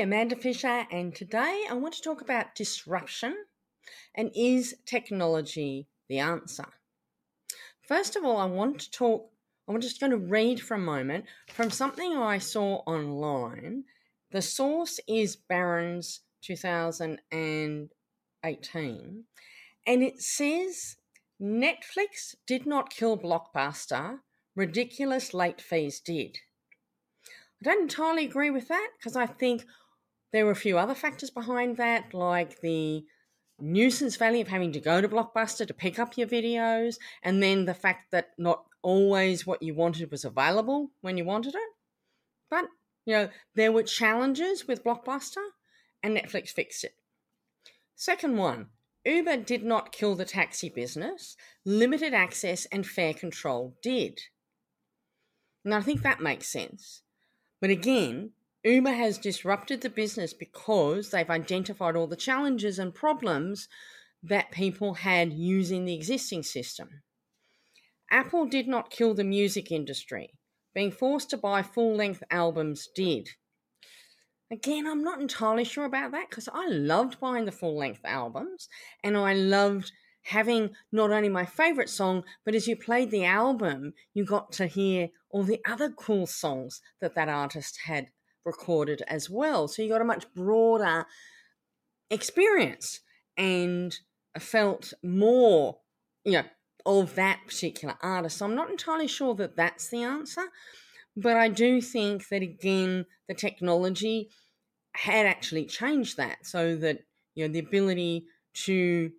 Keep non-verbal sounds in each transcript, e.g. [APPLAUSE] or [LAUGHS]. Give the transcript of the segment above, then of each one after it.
Amanda Fisher, and today I want to talk about disruption and is technology the answer? First of all, I want to talk, I'm just going to read for a moment from something I saw online. The source is Barron's 2018, and it says Netflix did not kill Blockbuster, ridiculous late fees did. I don't entirely agree with that because I think there were a few other factors behind that, like the nuisance value of having to go to Blockbuster to pick up your videos, and then the fact that not always what you wanted was available when you wanted it. But, you know, there were challenges with Blockbuster, and Netflix fixed it. Second one Uber did not kill the taxi business, limited access and fare control did. Now, I think that makes sense. But again, Uber has disrupted the business because they've identified all the challenges and problems that people had using the existing system. Apple did not kill the music industry. Being forced to buy full length albums did. Again, I'm not entirely sure about that because I loved buying the full length albums and I loved having not only my favorite song, but as you played the album, you got to hear all the other cool songs that that artist had recorded as well. So you got a much broader experience and felt more, you know, of that particular artist. So I'm not entirely sure that that's the answer, but I do think that again, the technology had actually changed that so that, you know, the ability to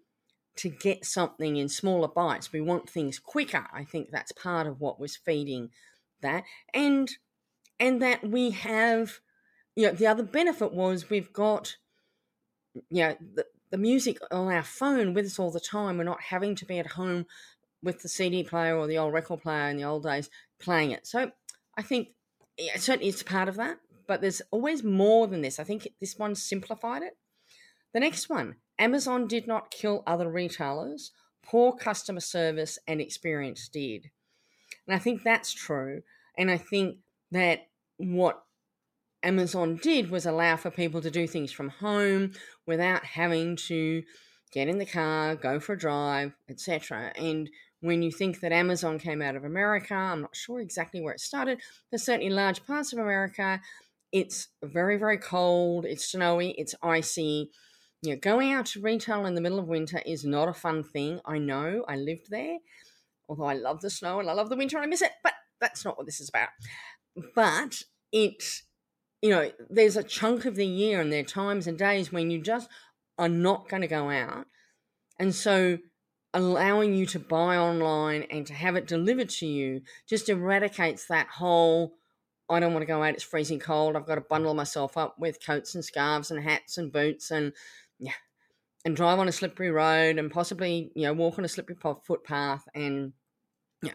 to get something in smaller bites. We want things quicker. I think that's part of what was feeding that. And and that we have you know the other benefit was we've got you know the, the music on our phone with us all the time. We're not having to be at home with the CD player or the old record player in the old days playing it. So I think yeah, certainly it's part of that, but there's always more than this. I think this one simplified it. The next one Amazon did not kill other retailers, poor customer service and experience did. And I think that's true. And I think that what Amazon did was allow for people to do things from home without having to get in the car, go for a drive, etc. And when you think that Amazon came out of America, I'm not sure exactly where it started, but certainly large parts of America, it's very, very cold, it's snowy, it's icy, you know, going out to retail in the middle of winter is not a fun thing. I know. I lived there. Although I love the snow and I love the winter and I miss it, but that's not what this is about. But it, you know, there's a chunk of the year and there are times and days when you just are not going to go out. And so allowing you to buy online and to have it delivered to you just eradicates that whole I don't want to go out, it's freezing cold. I've got to bundle myself up with coats and scarves and hats and boots and yeah, and drive on a slippery road and possibly you know walk on a slippery footpath and yeah,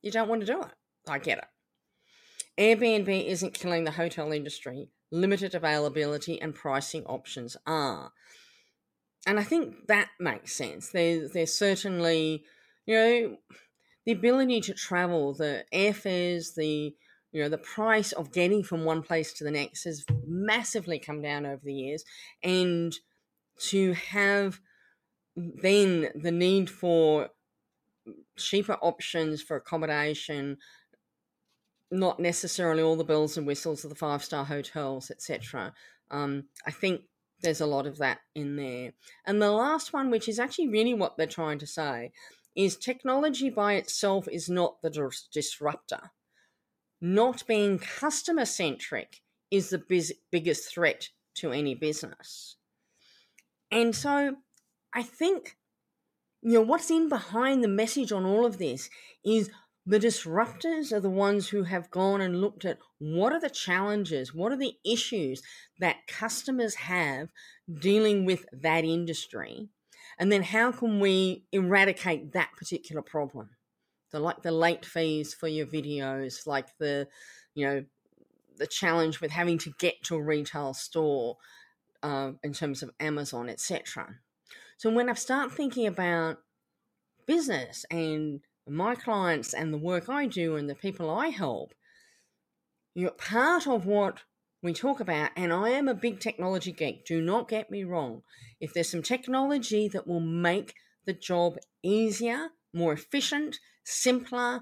you don't want to do it. I get it. Airbnb isn't killing the hotel industry. Limited availability and pricing options are. And I think that makes sense. There's, there's certainly, you know, the ability to travel, the airfares, the you know the price of getting from one place to the next has massively come down over the years and to have then the need for cheaper options for accommodation not necessarily all the bells and whistles of the five star hotels etc um, i think there's a lot of that in there. And the last one which is actually really what they're trying to say is technology by itself is not the dis- disruptor. Not being customer centric is the biz- biggest threat to any business. And so I think, you know, what's in behind the message on all of this is The disruptors are the ones who have gone and looked at what are the challenges, what are the issues that customers have dealing with that industry, and then how can we eradicate that particular problem? So, like the late fees for your videos, like the, you know, the challenge with having to get to a retail store uh, in terms of Amazon, etc. So when I start thinking about business and my clients and the work I do and the people I help, you know, part of what we talk about, and I am a big technology geek, do not get me wrong. If there's some technology that will make the job easier, more efficient, simpler,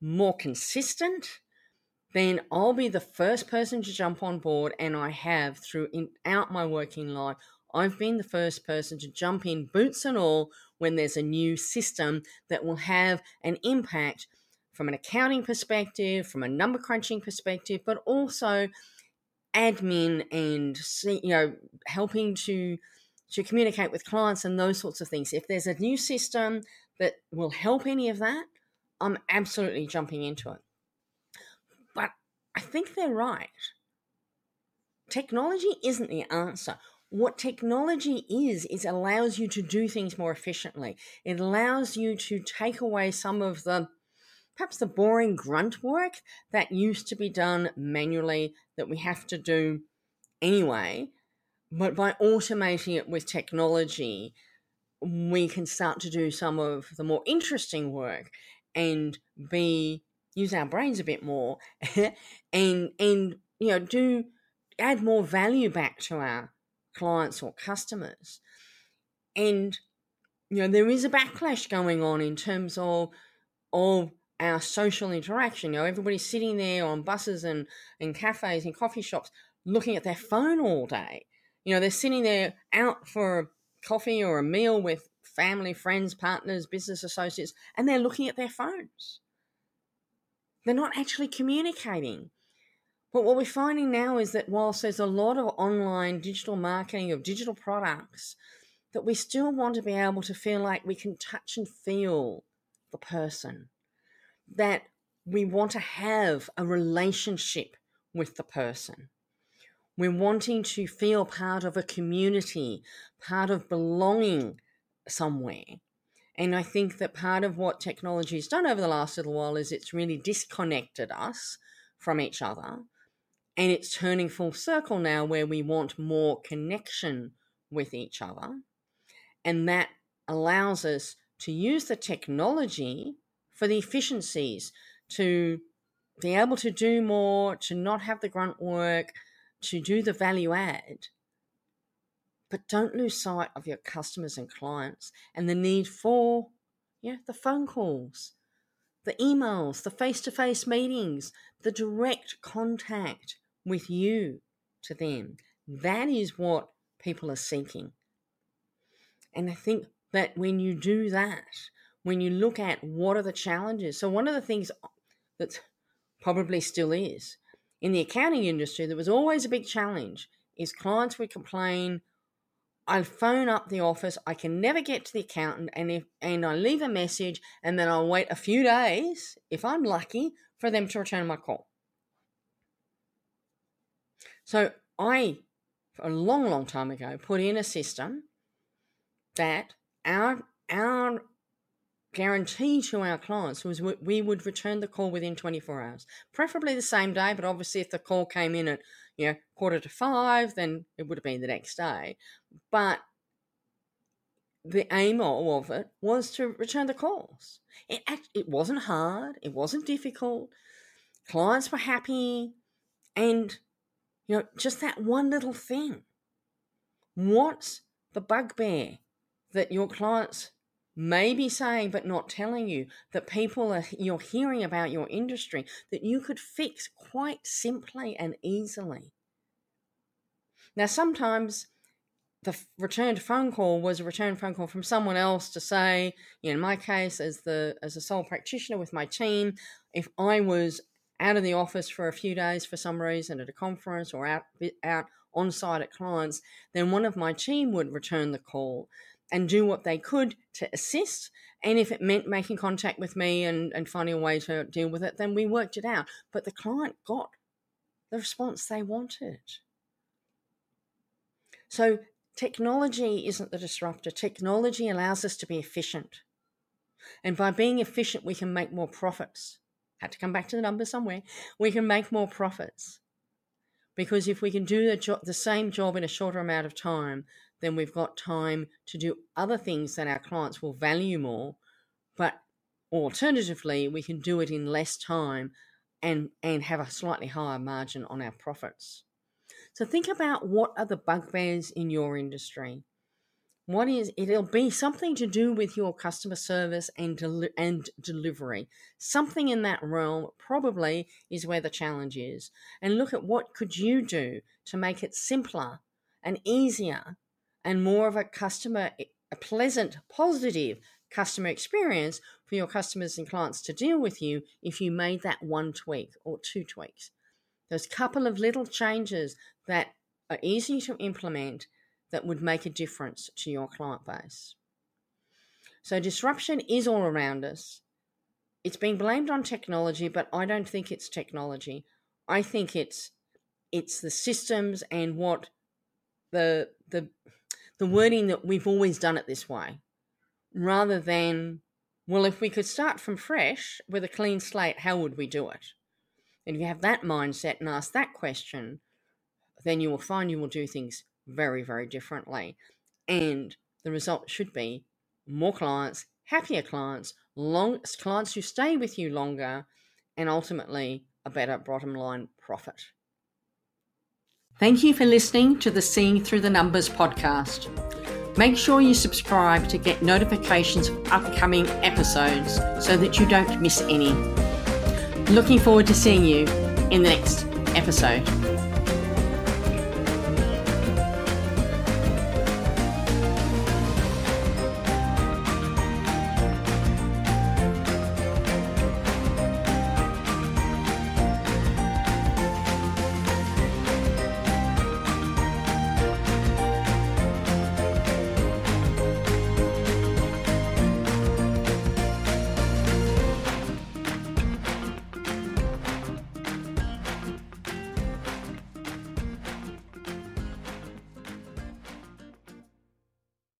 more consistent, then I'll be the first person to jump on board, and I have throughout my working life. I've been the first person to jump in, boots and all, when there's a new system that will have an impact from an accounting perspective, from a number crunching perspective, but also admin and you know helping to to communicate with clients and those sorts of things. If there's a new system that will help any of that, I'm absolutely jumping into it. But I think they're right. Technology isn't the answer. What technology is, is allows you to do things more efficiently. It allows you to take away some of the perhaps the boring grunt work that used to be done manually that we have to do anyway. But by automating it with technology, we can start to do some of the more interesting work and be use our brains a bit more [LAUGHS] and and you know do add more value back to our clients or customers and you know there is a backlash going on in terms of of our social interaction you know everybody's sitting there on buses and and cafes and coffee shops looking at their phone all day you know they're sitting there out for a coffee or a meal with family, friends, partners, business associates, and they're looking at their phones. They're not actually communicating. But what we're finding now is that whilst there's a lot of online digital marketing of digital products, that we still want to be able to feel like we can touch and feel the person, that we want to have a relationship with the person. We're wanting to feel part of a community, part of belonging somewhere. And I think that part of what technology has done over the last little while is it's really disconnected us from each other. And it's turning full circle now where we want more connection with each other. And that allows us to use the technology for the efficiencies, to be able to do more, to not have the grunt work, to do the value add, but don't lose sight of your customers and clients and the need for yeah, the phone calls, the emails, the face to face meetings, the direct contact with you to them. That is what people are seeking. And I think that when you do that, when you look at what are the challenges, so one of the things that probably still is in the accounting industry, there was always a big challenge is clients would complain, I phone up the office, I can never get to the accountant, and if and I leave a message, and then I'll wait a few days, if I'm lucky, for them to return my call. So I, a long, long time ago, put in a system that our our guarantee to our clients was we would return the call within 24 hours, preferably the same day. But obviously, if the call came in at you know quarter to five, then it would have been the next day. But the aim of it was to return the calls. It it wasn't hard. It wasn't difficult. Clients were happy, and you know just that one little thing. What's the bugbear that your clients may be saying but not telling you that people are you're hearing about your industry that you could fix quite simply and easily now sometimes the returned phone call was a returned phone call from someone else to say you know, in my case as the as a sole practitioner with my team if i was out of the office for a few days for some reason at a conference or out out on site at clients then one of my team would return the call and do what they could to assist. And if it meant making contact with me and, and finding a way to deal with it, then we worked it out. But the client got the response they wanted. So technology isn't the disruptor. Technology allows us to be efficient. And by being efficient, we can make more profits. Had to come back to the numbers somewhere. We can make more profits. Because if we can do the, jo- the same job in a shorter amount of time, then we've got time to do other things that our clients will value more. But alternatively, we can do it in less time and, and have a slightly higher margin on our profits. So think about what are the bugbears in your industry. What is it'll be something to do with your customer service and and delivery. Something in that realm probably is where the challenge is. And look at what could you do to make it simpler and easier and more of a customer eh, a pleasant, positive customer experience for your customers and clients to deal with you if you made that one tweak or two tweaks. Those couple of little changes that are easy to implement that would make a difference to your client base. So, disruption is all around us. It's being blamed on technology, but I don't think it's technology. I think it's it's the systems and what the the the wording that we've always done it this way, rather than well, if we could start from fresh with a clean slate, how would we do it? And if you have that mindset and ask that question, then you will find you will do things very, very differently. And the result should be more clients, happier clients, long clients who stay with you longer, and ultimately a better bottom line profit. Thank you for listening to the Seeing Through the Numbers podcast. Make sure you subscribe to get notifications of upcoming episodes so that you don't miss any. Looking forward to seeing you in the next episode.